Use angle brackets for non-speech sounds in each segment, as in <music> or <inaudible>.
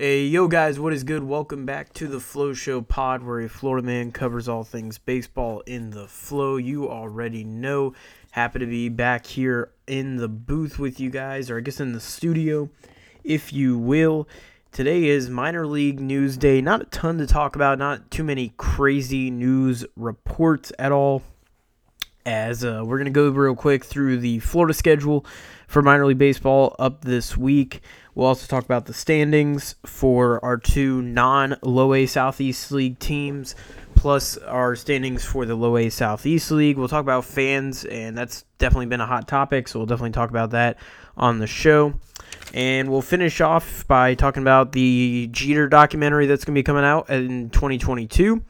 Hey, yo, guys, what is good? Welcome back to the Flow Show pod, where a Florida man covers all things baseball in the flow. You already know. Happy to be back here in the booth with you guys, or I guess in the studio, if you will. Today is minor league news day. Not a ton to talk about, not too many crazy news reports at all. As uh, we're going to go real quick through the Florida schedule for minor league baseball up this week. We'll also talk about the standings for our two non low A Southeast League teams, plus our standings for the low A Southeast League. We'll talk about fans, and that's definitely been a hot topic, so we'll definitely talk about that on the show. And we'll finish off by talking about the Jeter documentary that's going to be coming out in 2022.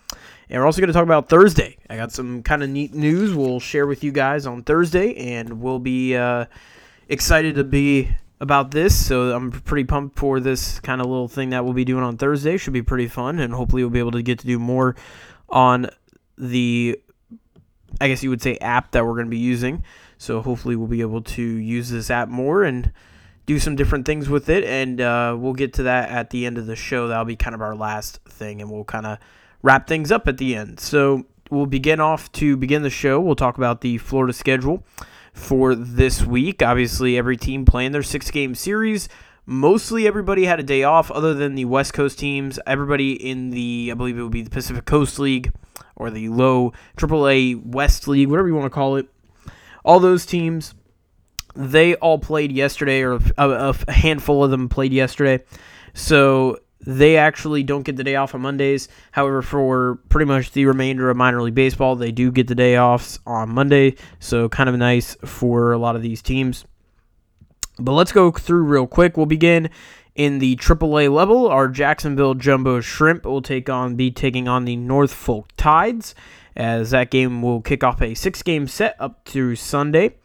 And we're also going to talk about Thursday. I got some kind of neat news we'll share with you guys on Thursday, and we'll be uh, excited to be about this. So I'm pretty pumped for this kind of little thing that we'll be doing on Thursday. Should be pretty fun, and hopefully we'll be able to get to do more on the, I guess you would say, app that we're going to be using. So hopefully we'll be able to use this app more and do some different things with it. And uh, we'll get to that at the end of the show. That'll be kind of our last thing, and we'll kind of wrap things up at the end. So we'll begin off to begin the show. We'll talk about the Florida schedule for this week. Obviously, every team playing their six game series. Mostly everybody had a day off, other than the West Coast teams. Everybody in the, I believe it would be the Pacific Coast League or the low AAA West League, whatever you want to call it. All those teams, they all played yesterday, or a, a handful of them played yesterday. So they actually don't get the day off on Mondays. However, for pretty much the remainder of minor league baseball, they do get the day offs on Monday. So kind of nice for a lot of these teams. But let's go through real quick. We'll begin in the AAA level. Our Jacksonville Jumbo Shrimp will take on be taking on the Norfolk Tides, as that game will kick off a six-game set up through Sunday.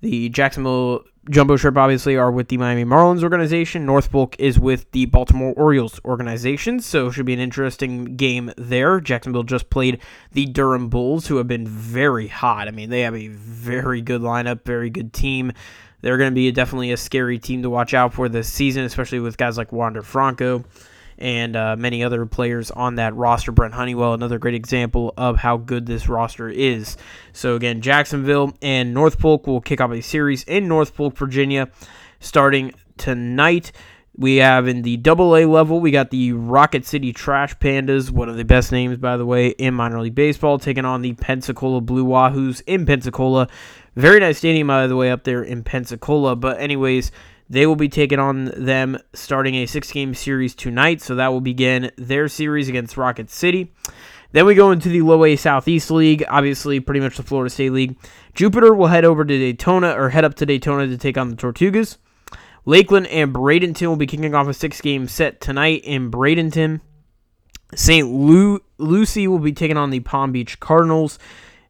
The Jacksonville Jumbo Shrimp obviously are with the Miami Marlins organization. Norfolk is with the Baltimore Orioles organization, so should be an interesting game there. Jacksonville just played the Durham Bulls, who have been very hot. I mean, they have a very good lineup, very good team. They're going to be definitely a scary team to watch out for this season, especially with guys like Wander Franco and uh, many other players on that roster. Brent Honeywell, another great example of how good this roster is. So, again, Jacksonville and Norfolk will kick off a series in Norfolk, Virginia, starting tonight. We have in the double A level, we got the Rocket City Trash Pandas, one of the best names, by the way, in minor league baseball, taking on the Pensacola Blue Wahoos in Pensacola. Very nice stadium, by the way, up there in Pensacola. But, anyways, they will be taking on them starting a six game series tonight. So that will begin their series against Rocket City. Then we go into the low A Southeast League, obviously, pretty much the Florida State League. Jupiter will head over to Daytona or head up to Daytona to take on the Tortugas. Lakeland and Bradenton will be kicking off a six game set tonight in Bradenton. St. Lu- Lucie will be taking on the Palm Beach Cardinals.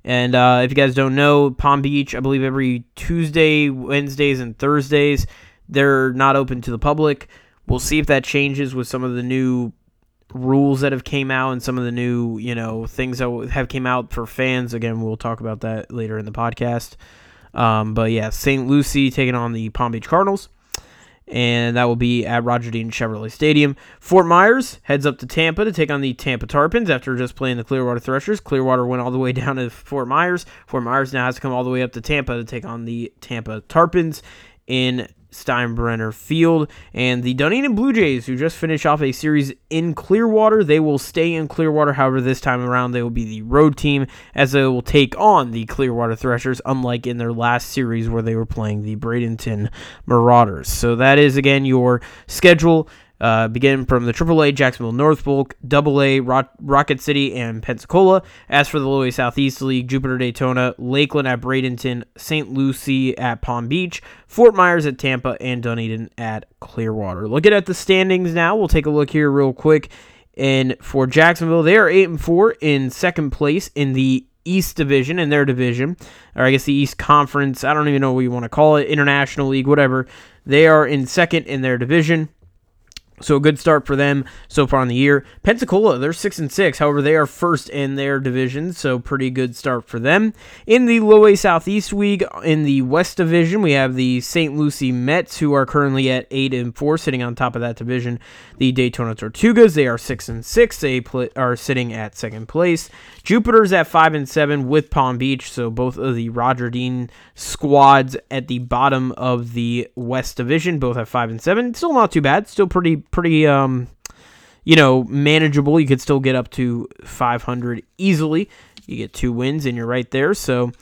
And uh, if you guys don't know, Palm Beach, I believe every Tuesday, Wednesdays, and Thursdays, they're not open to the public. We'll see if that changes with some of the new rules that have came out and some of the new, you know, things that have came out for fans. Again, we'll talk about that later in the podcast. Um, but yeah, St. Lucie taking on the Palm Beach Cardinals. And that will be at Roger Dean Chevrolet Stadium. Fort Myers heads up to Tampa to take on the Tampa Tarpons after just playing the Clearwater Threshers. Clearwater went all the way <laughs> down to Fort Myers. Fort Myers now has to come all the way up to Tampa to take on the Tampa Tarpons in Steinbrenner Field. And the Dunedin Blue Jays, who just finished off a series in Clearwater, they will stay in Clearwater. However, this time around, they will be the road team as they will take on the Clearwater Threshers, unlike in their last series where they were playing the Bradenton Marauders. So that is, again, your schedule. Uh, begin from the AAA Jacksonville Norfolk, AA Ro- Rocket City, and Pensacola. As for the Low Southeast League, Jupiter Daytona, Lakeland at Bradenton, St. Lucie at Palm Beach, Fort Myers at Tampa, and Dunedin at Clearwater. Looking at the standings now, we'll take a look here real quick. And for Jacksonville, they are eight and four in second place in the East Division in their division, or I guess the East Conference. I don't even know what you want to call it, International League, whatever. They are in second in their division. So a good start for them so far in the year. Pensacola, they're six and six. However, they are first in their division, so pretty good start for them. In the Low A Southeast League, in the West Division, we have the St. Lucie Mets, who are currently at eight and four, sitting on top of that division. The Daytona Tortugas, they are six and six. They are sitting at second place. Jupiter's at five and seven with Palm Beach, so both of the Roger Dean squads at the bottom of the West Division, both at five and seven. Still not too bad. Still pretty pretty um you know manageable. You could still get up to 500 easily. You get two wins and you're right there. So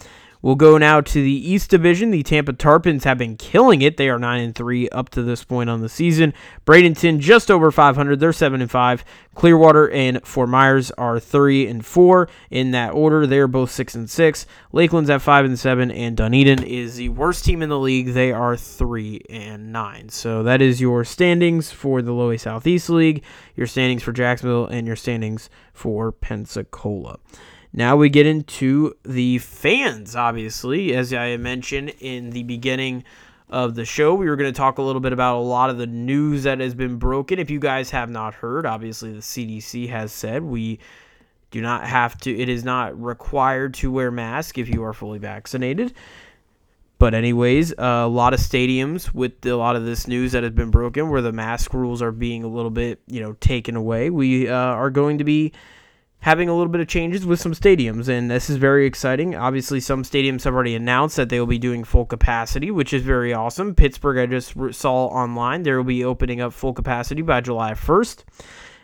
We'll go now to the East Division. The Tampa Tarpons have been killing it. They are 9 and 3 up to this point on the season. Bradenton just over 500. They're 7 and 5. Clearwater and Fort Myers are 3 and 4 in that order. They're both 6 and 6. Lakeland's at 5 and 7 and Dunedin is the worst team in the league. They are 3 and 9. So that is your standings for the Low A Southeast League, your standings for Jacksonville and your standings for Pensacola. Now we get into the fans, obviously. As I mentioned in the beginning of the show, we were going to talk a little bit about a lot of the news that has been broken. If you guys have not heard, obviously the CDC has said we do not have to, it is not required to wear mask if you are fully vaccinated. But anyways, a lot of stadiums with a lot of this news that has been broken, where the mask rules are being a little bit, you know, taken away, we uh, are going to be having a little bit of changes with some stadiums, and this is very exciting. Obviously, some stadiums have already announced that they will be doing full capacity, which is very awesome. Pittsburgh, I just saw online, they will be opening up full capacity by July 1st.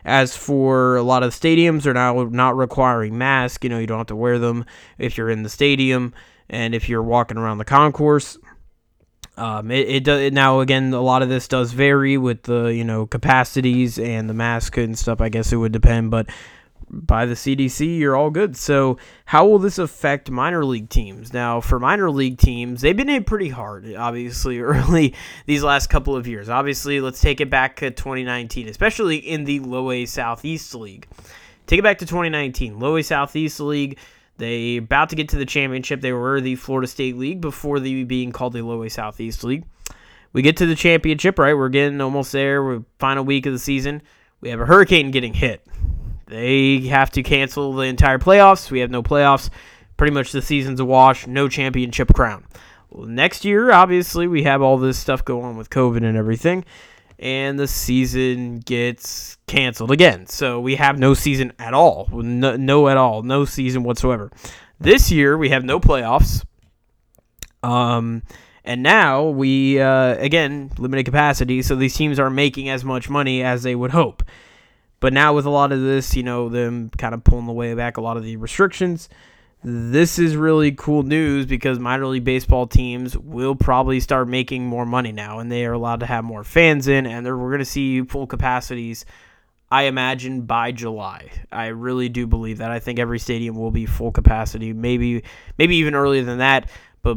As for a lot of stadiums, they're now not requiring masks. You know, you don't have to wear them if you're in the stadium and if you're walking around the concourse. Um, it, it does now again. A lot of this does vary with the you know capacities and the mask and stuff. I guess it would depend, but by the CDC, you're all good. So, how will this affect minor league teams? Now, for minor league teams, they've been hit pretty hard, obviously, <laughs> early these last couple of years. Obviously, let's take it back to 2019, especially in the Low A Southeast League. Take it back to 2019, Low A Southeast League. They about to get to the championship. They were the Florida State League before the being called the Low A Southeast League. We get to the championship, right? We're getting almost there. We're final week of the season. We have a hurricane getting hit. They have to cancel the entire playoffs. We have no playoffs. Pretty much the season's a wash. No championship crown. Well, next year, obviously, we have all this stuff going on with COVID and everything, and the season gets canceled again. So we have no season at all. No, no at all. No season whatsoever. This year, we have no playoffs. Um, and now we, uh, again, limited capacity, so these teams aren't making as much money as they would hope. But now with a lot of this, you know, them kind of pulling the way back a lot of the restrictions, this is really cool news because minor league baseball teams will probably start making more money now and they are allowed to have more fans in and we're going to see full capacities I imagine by July. I really do believe that. I think every stadium will be full capacity, maybe maybe even earlier than that, but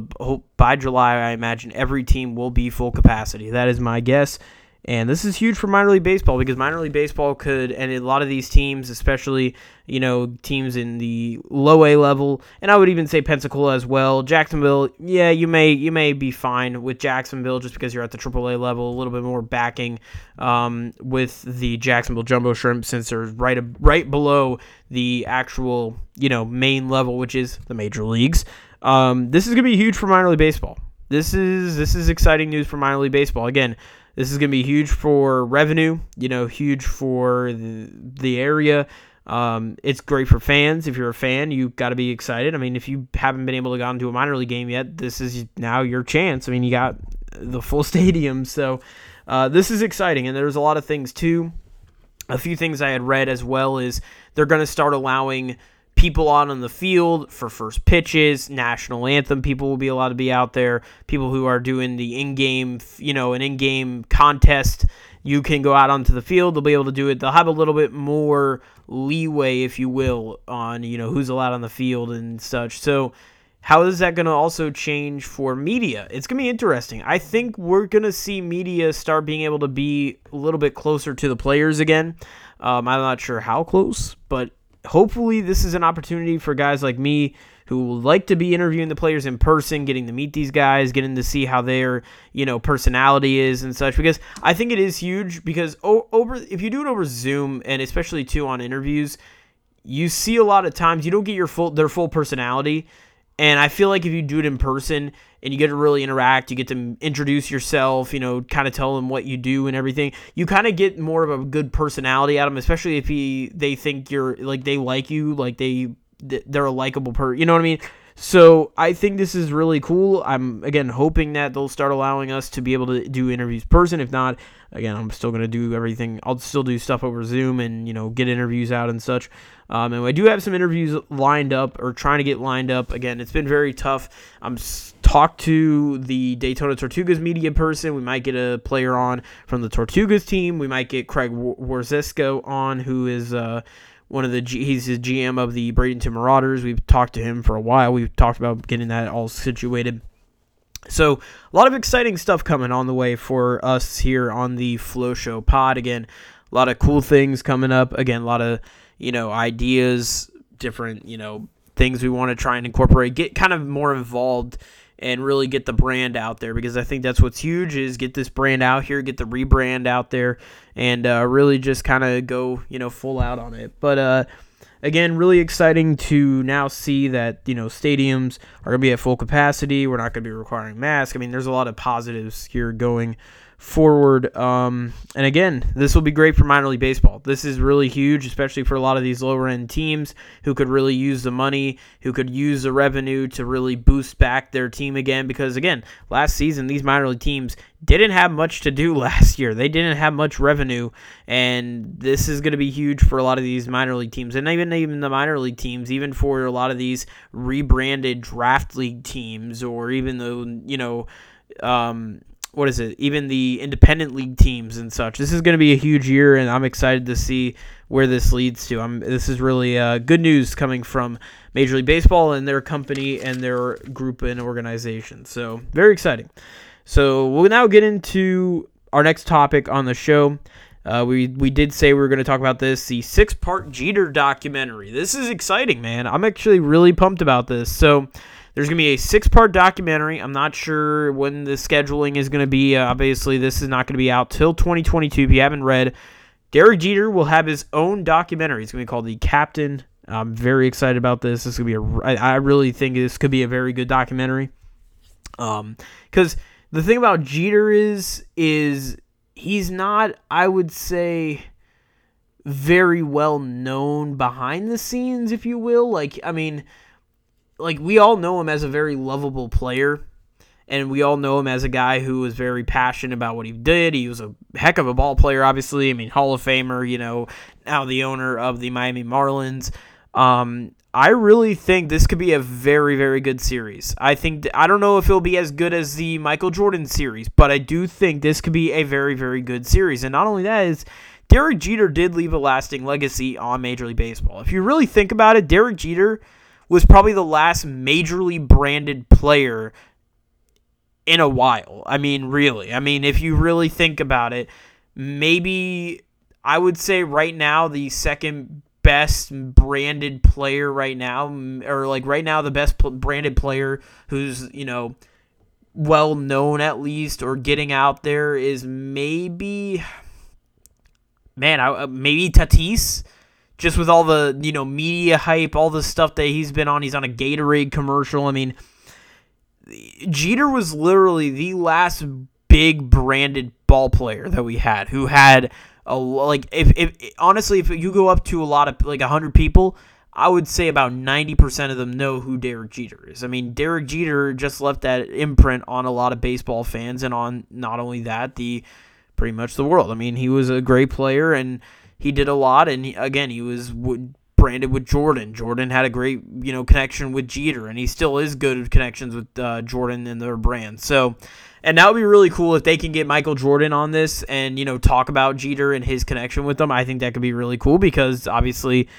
by July I imagine every team will be full capacity. That is my guess. And this is huge for minor league baseball because minor league baseball could, and a lot of these teams, especially, you know, teams in the low A level, and I would even say Pensacola as well. Jacksonville, yeah, you may you may be fine with Jacksonville just because you're at the AAA level, a little bit more backing um, with the Jacksonville Jumbo Shrimp since they're right right below the actual you know main level, which is the major leagues. Um, this is gonna be huge for minor league baseball. This is this is exciting news for minor league baseball. Again this is going to be huge for revenue, you know, huge for the, the area. Um, it's great for fans. If you're a fan, you've got to be excited. I mean, if you haven't been able to go into a minor league game yet, this is now your chance. I mean, you got the full <laughs> stadium, so uh, this is exciting. And there's a lot of things too. A few things I had read as well is they're going to start allowing people out on the field for first pitches, national anthem. People will be allowed to be out there. People who are doing the in-game, you know, an in-game contest, you can go out onto the field. They'll be able to do it. They'll have a little bit more leeway, if you will, on you know who's allowed on the field and such. So. How is that going to also change for media? It's going to be interesting. I think we're going to see media start being able to be a little bit closer to the players again. Um, I'm not sure how close, but hopefully this is an opportunity for guys like me who like to be interviewing the players in person, getting to meet these guys, getting to see how their you know personality is and such. Because I think it is huge because over if you do it over Zoom and especially too on interviews, you see a lot of times you don't get your full their full personality. And I feel like if you do it in person and you get to really interact, you get to introduce yourself, you know, kind of tell them what you do and everything. You kind of get more of a good personality out of them, especially if he they think you're like they like you, like they they're a likable person. You know what I mean? So I think this is really cool. I'm again hoping that they'll start allowing us to be able to do interviews person. If not, again, I'm still gonna do everything. I'll still do stuff over Zoom and you know get interviews out and such. Um, and I do have some interviews lined up or trying to get lined up. Again, it's been very tough. I'm talked to the Daytona Tortugas media person. We might get a player on from the Tortugas team. We might get Craig Warzecha on, who is. Uh, one of the G, he's the GM of the Bradenton Marauders. We've talked to him for a while. We've talked about getting that all situated. So a lot of exciting stuff coming on the way for us here on the Flow Show Pod. Again, a lot of cool things coming up. Again, a lot of you know ideas, different you know things we want to try and incorporate. Get kind of more involved and really get the brand out there because I think that's what's huge is get this brand out here, get the rebrand out there, and uh, really just kind of go you know full out on it. But uh, again, really exciting to now see that you know stadiums are to be at full capacity. We're not to be requiring masks. I mean, there's a lot of positives here going forward. Um, and again, this will be great for minor league baseball. This is really huge, especially for a lot of these lower end teams who could really use the money, who could use the revenue to really boost back their team again. Because again, last season, these minor league teams didn't have much to do <laughs> last year. They didn't have much revenue, and this is going to be huge for a lot of these minor league teams, and even even the minor league teams, even for a lot of these rebranded draft league teams, or even the you know. Um, what is it? Even the independent league teams and such. This is going to be a huge year, and I'm excited to see where this leads to. I'm, this is really uh, good news coming from Major League Baseball and their company and their group and organization. So very exciting. So we'll now get into our next topic on the show. Uh, we we did say we were going to talk about this the six part Jeter documentary. This is exciting, man. I'm actually really pumped about this. So there's going to be a six part documentary. I'm not sure when the scheduling is going to be. Uh, obviously, this is not going to be out till 2022. If you haven't read, Derek Jeter will have his own documentary. It's going to be called The Captain. I'm very excited about this. This to be a. I, I really think this could be a very good documentary. Um, because the thing about Jeter is is he's not. I would say very well known behind the scenes, if you will. Like, I mean, like we all know him as a very lovable player and we all know him as a guy who was very passionate about what he did. He was a heck of a ball player, obviously. I mean, Hall of Famer, you know, now the owner of the Miami Marlins. Um, I really think this could be a very, very good series. I think I don't know if it'll be as good as the Michael Jordan series, but I do think this could be a very, very good series. And not only that is Derek Jeter did leave a lasting legacy on Major League Baseball. If you really think about it, Derek Jeter was probably the last majorly branded player in a while. I mean, really. I mean, if you really think about it, maybe I would say right now the second best branded player right now, or like right now the best branded player who's, you know, well known at least or getting out there is maybe, man, I, uh, maybe Tatis just with all the you know media hype, all the stuff that he's been on. He's on a Gatorade commercial. I mean, Jeter was literally the last big branded ball player that we had who had a like if, if honestly if you go up to a lot of like 100 people I would say about 90% of them know who Derek Jeter is. I mean, Derek Jeter just left that imprint on a lot of baseball fans and on not only that, the pretty much the world. I mean, he was a great player and he did a lot, and he, again, he was branded with Jordan. Jordan had a great, you know, connection with Jeter, and he still is good connections with uh, Jordan and their brand. So, and that would be really cool if they can get Michael Jordan on this and you know talk about Jeter and his connection with them. I think that could be really cool because obviously,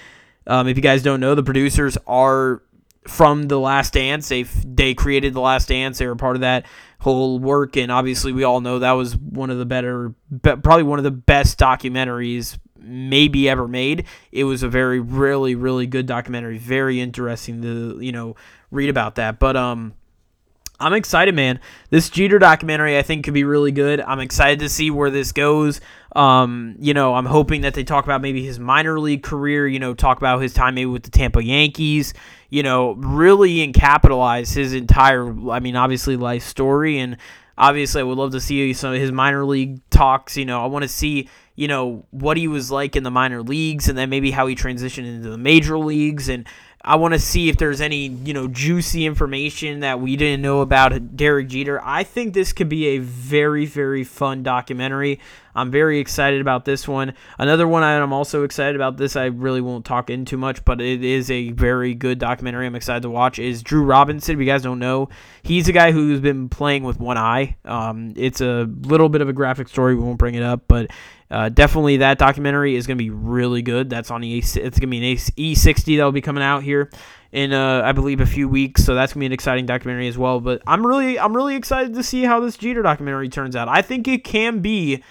um, if you guys don't know, the producers are from the Last Dance. They they created the Last Dance. They were part of that whole work, and obviously we all know that was one of the better, be, probably one of the best documentaries maybe ever made. It was a very, really, really good documentary. Very interesting to, you know, read about that. But, um, I'm excited, man. This Jeter documentary I think could be really good. I'm excited to see where this goes. Um, you know, I'm hoping that they talk about maybe his minor league career, you know, talk about his time maybe with the Tampa Yankees, you know, really and capitalize his entire I mean, obviously life story and obviously I would love to see some of his minor league talks, you know. I want to see you know what he was like in the minor leagues and then maybe how he transitioned into the major leagues and I want to see if there's any, you know, juicy information that we didn't know about Derek Jeter. I think this could be a very, very fun documentary. I'm very excited about this one. Another one I'm also excited about. This I really won't talk in too much, but it is a very good documentary. I'm excited to watch. Is Drew Robinson? If you guys don't know, he's a guy who's been playing with one eye. Um, it's a little bit of a graphic story. We won't bring it up, but uh, definitely that documentary is going to be really good. That's on the it's going to be an E60 that will be coming out here in uh, I believe a few weeks. So that's gonna be an exciting documentary as well. But I'm really I'm really excited to see how this Jeter documentary turns out. I think it can be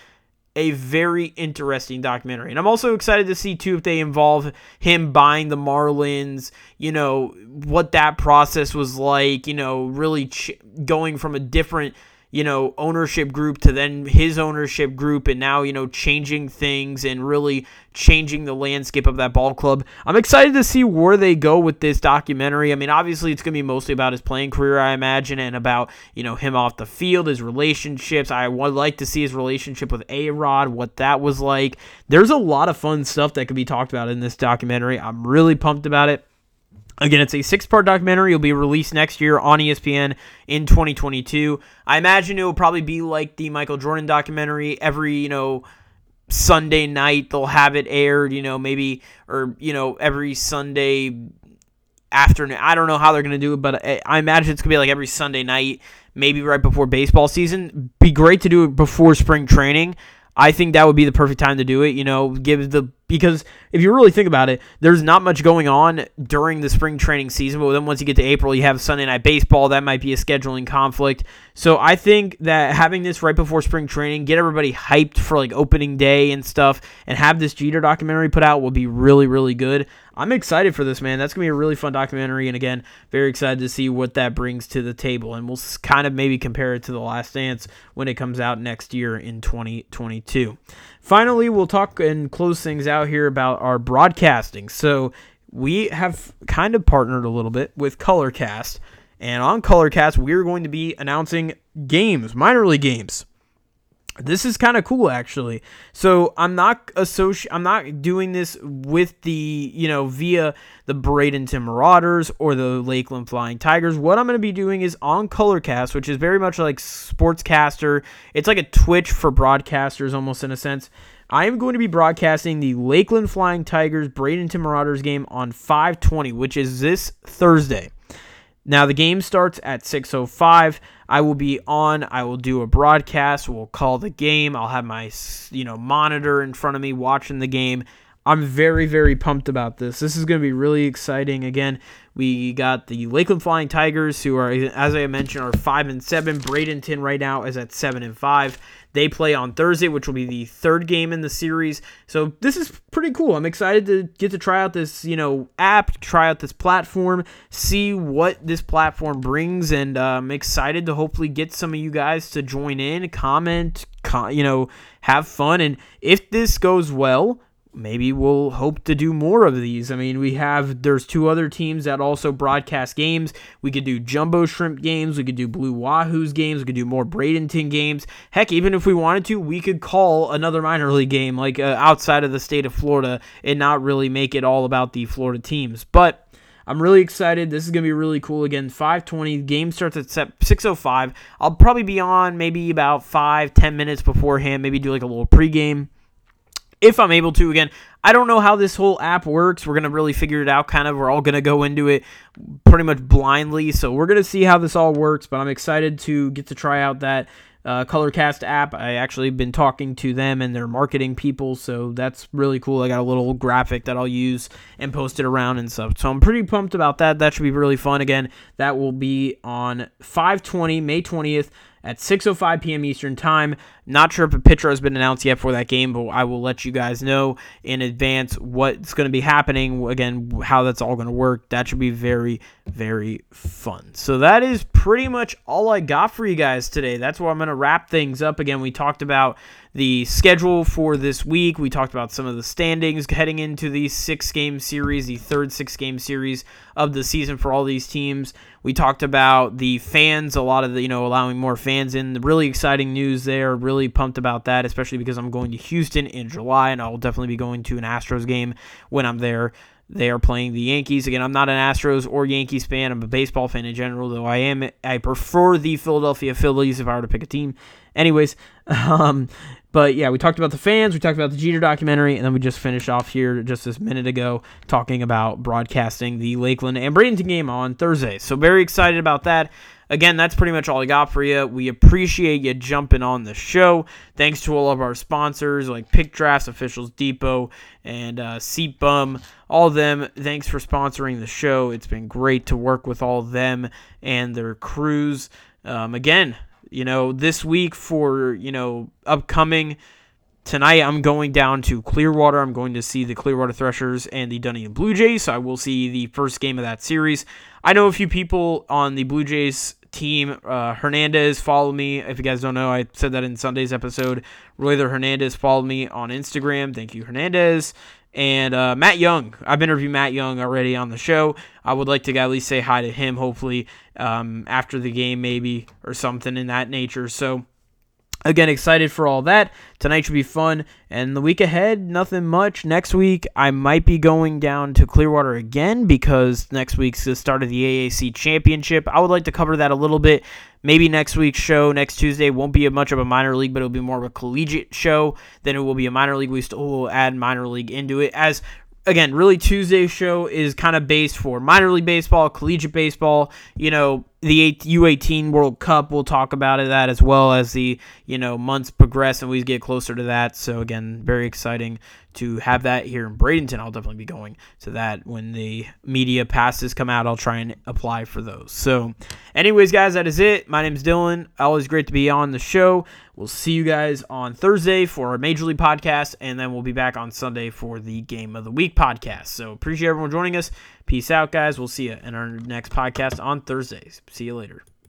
a very interesting documentary. And I'm also excited to see too if they involve him buying the Marlins, you know, what that process was like, you know, really ch- going from a different you know, ownership group to then his ownership group and now, you know, changing things and really changing the landscape of that ball club. I'm excited to see where they go with this documentary. I mean, obviously it's going to be mostly about his playing career, I imagine, and about, you know, him off the field, his relationships. I would like to see his relationship with A-Rod, what that was like. There's a lot of fun stuff that could be talked about in this documentary. I'm really pumped about it. Again, it's a six part documentary. It'll be released next year on ESPN in 2022. I imagine it will probably be like the Michael Jordan documentary. Every, you know, Sunday night they'll have it aired, you know, maybe, or, you know, every Sunday afternoon. I don't know how they're going to do it, but I imagine it's going to be like every Sunday night, maybe right before baseball season. Be great to do it before spring training. I think that would be the perfect time to do it, you know, give the because if you really think about it, there's not much going on during the spring training season. But then once you get to April, you have Sunday night baseball. That might be a scheduling conflict. So I think that having this right before spring training, get everybody hyped for like opening day and stuff, and have this Jeter documentary put out will be really, really good. I'm excited for this, man. That's gonna be a really fun documentary, and again, very excited to see what that brings to the table. And we'll kind of maybe compare it to The Last Dance when it comes out next year in 2022. Finally, we'll talk and close things out here about our broadcasting. So we have kind of partnered a little bit with Colorcast, and on Colorcast, we're going to be announcing games, minor league games this is kind of cool actually. So i'm not associ- i'm not doing this with the you know via the bradenton marauders or the lakeland flying tigers. What i'm going to be doing is on colorcast which is very much like sportscaster. It's like a twitch for broadcasters almost in a sense. I am going to be broadcasting the lakeland flying tigers bradenton marauders game on 520 which is this thursday. Now the game starts at 6:05. I will be on. I will do a broadcast. We'll call the game. I'll have my you know monitor in front of me watching the game. I'm very very pumped about this. This is going to be really exciting. Again, we got the Lakeland Flying Tigers, who are as I mentioned are five and seven. Bradenton right now is at seven and five. They play on Thursday, which will be the third game in the series. So this is pretty cool. I'm excited to get to try out this, you know, app, try out this platform, see what this platform brings, and uh, I'm excited to hopefully get some of you guys to join in, comment, you know, have fun. And if this goes well, maybe we'll hope to do more of these. I mean, we have there's two other teams that also broadcast games. We could do Jumbo Shrimp games, we could do Blue Wahoos games, we could do more Bradenton games. Heck, even if we wanted to, we could call another minor league game like uh, outside of the state of Florida and not really make it all about the Florida teams. But I'm really excited. This is going to be really cool. Again, 520. Game starts at 6.05. I'll probably be on maybe about 5, 10 minutes beforehand. Maybe do like a little pregame if I'm able to. Again, I don't know how this whole app works. We're going to really figure it out kind of. We're all going to go into it pretty much blindly. So we're going to see how this all works, but I'm excited to get to try out that uh, Colorcast app. I actually been talking to them and their marketing people, so that's really cool. I got a little graphic that I'll use and post it around and stuff. So I'm pretty pumped about that. That should be really fun. Again, that will be on 520 May 20th at 6:05 p.m. Eastern Time. Not sure if a pitcher has been announced yet for that game, but I will let you guys know in advance what's going to be happening. Again, how that's all going to work. That should be very, very fun. So that is pretty much all I got for you guys today. That's where I'm going to wrap things up. Again, we talked about the schedule for this week. We talked about some of the standings heading into the six game series, the third six game series of the season for all these teams. We talked about the fans, a lot of the, you know, allowing more fans in. Really exciting news there. Really pumped about that, especially because I'm going to Houston in July and I'll definitely be going to an Astros game when I'm there. They are playing the Yankees. Again, I'm not an Astros or Yankees fan. I'm a baseball fan in general, though I am. I prefer the Philadelphia Phillies if I were to pick a team. Anyways, <laughs> um, but yeah, we talked about the fans, we talked about the Jeter documentary, and then we just finished off here just this minute ago talking about broadcasting the Lakeland and Bradenton game on Thursday. So very excited about that. Again, that's pretty much all I got for you. We appreciate you jumping on the show. Thanks to all of our sponsors like Pick Drafts, Officials Depot, and uh, Seat Bum. All of them, thanks for sponsoring the show. It's been great to work with all of them and their crews. Um, again, you know, this week for, you know, upcoming tonight I'm going down to Clearwater. I'm going to see the Clearwater Threshers and the Dunedin Blue Jays. So I will see the first game of that series. I know a few people on the Blue Jays team. Uh, Hernandez followed me. If you guys don't know, I said that in Sunday's episode. Royler Hernandez followed me on Instagram. Thank you, Hernandez. And uh, Matt Young, I've interviewed Matt Young already on the show. I would like to at least say hi to him, hopefully um, after the game, maybe or something in that nature. So Again, excited for all that. Tonight should be fun. And the week ahead, nothing much. Next week, I might be going down to Clearwater again because next week's the start of the AAC Championship. I would like to cover that a little bit. Maybe next week's show, next Tuesday, won't be much of a minor league, but it'll be more of a collegiate show than it will be a minor league. We still will add minor league into it. As again, really Tuesday's show is kind of based for minor league baseball, collegiate baseball, you know, the U18 World Cup. We'll talk about that as well as the you know months progress and we get closer to that. So again, very exciting to have that here in Bradenton. I'll definitely be going to that when the media passes come out. I'll try and apply for those. So, anyways, guys, that is it. My name is Dylan. Always great to be on the show. We'll see you guys on Thursday for our Major League podcast, and then we'll be back on Sunday for the Game of the Week podcast. So appreciate everyone joining us. Peace out, guys. We'll see you in our next podcast on Thursdays. See you later.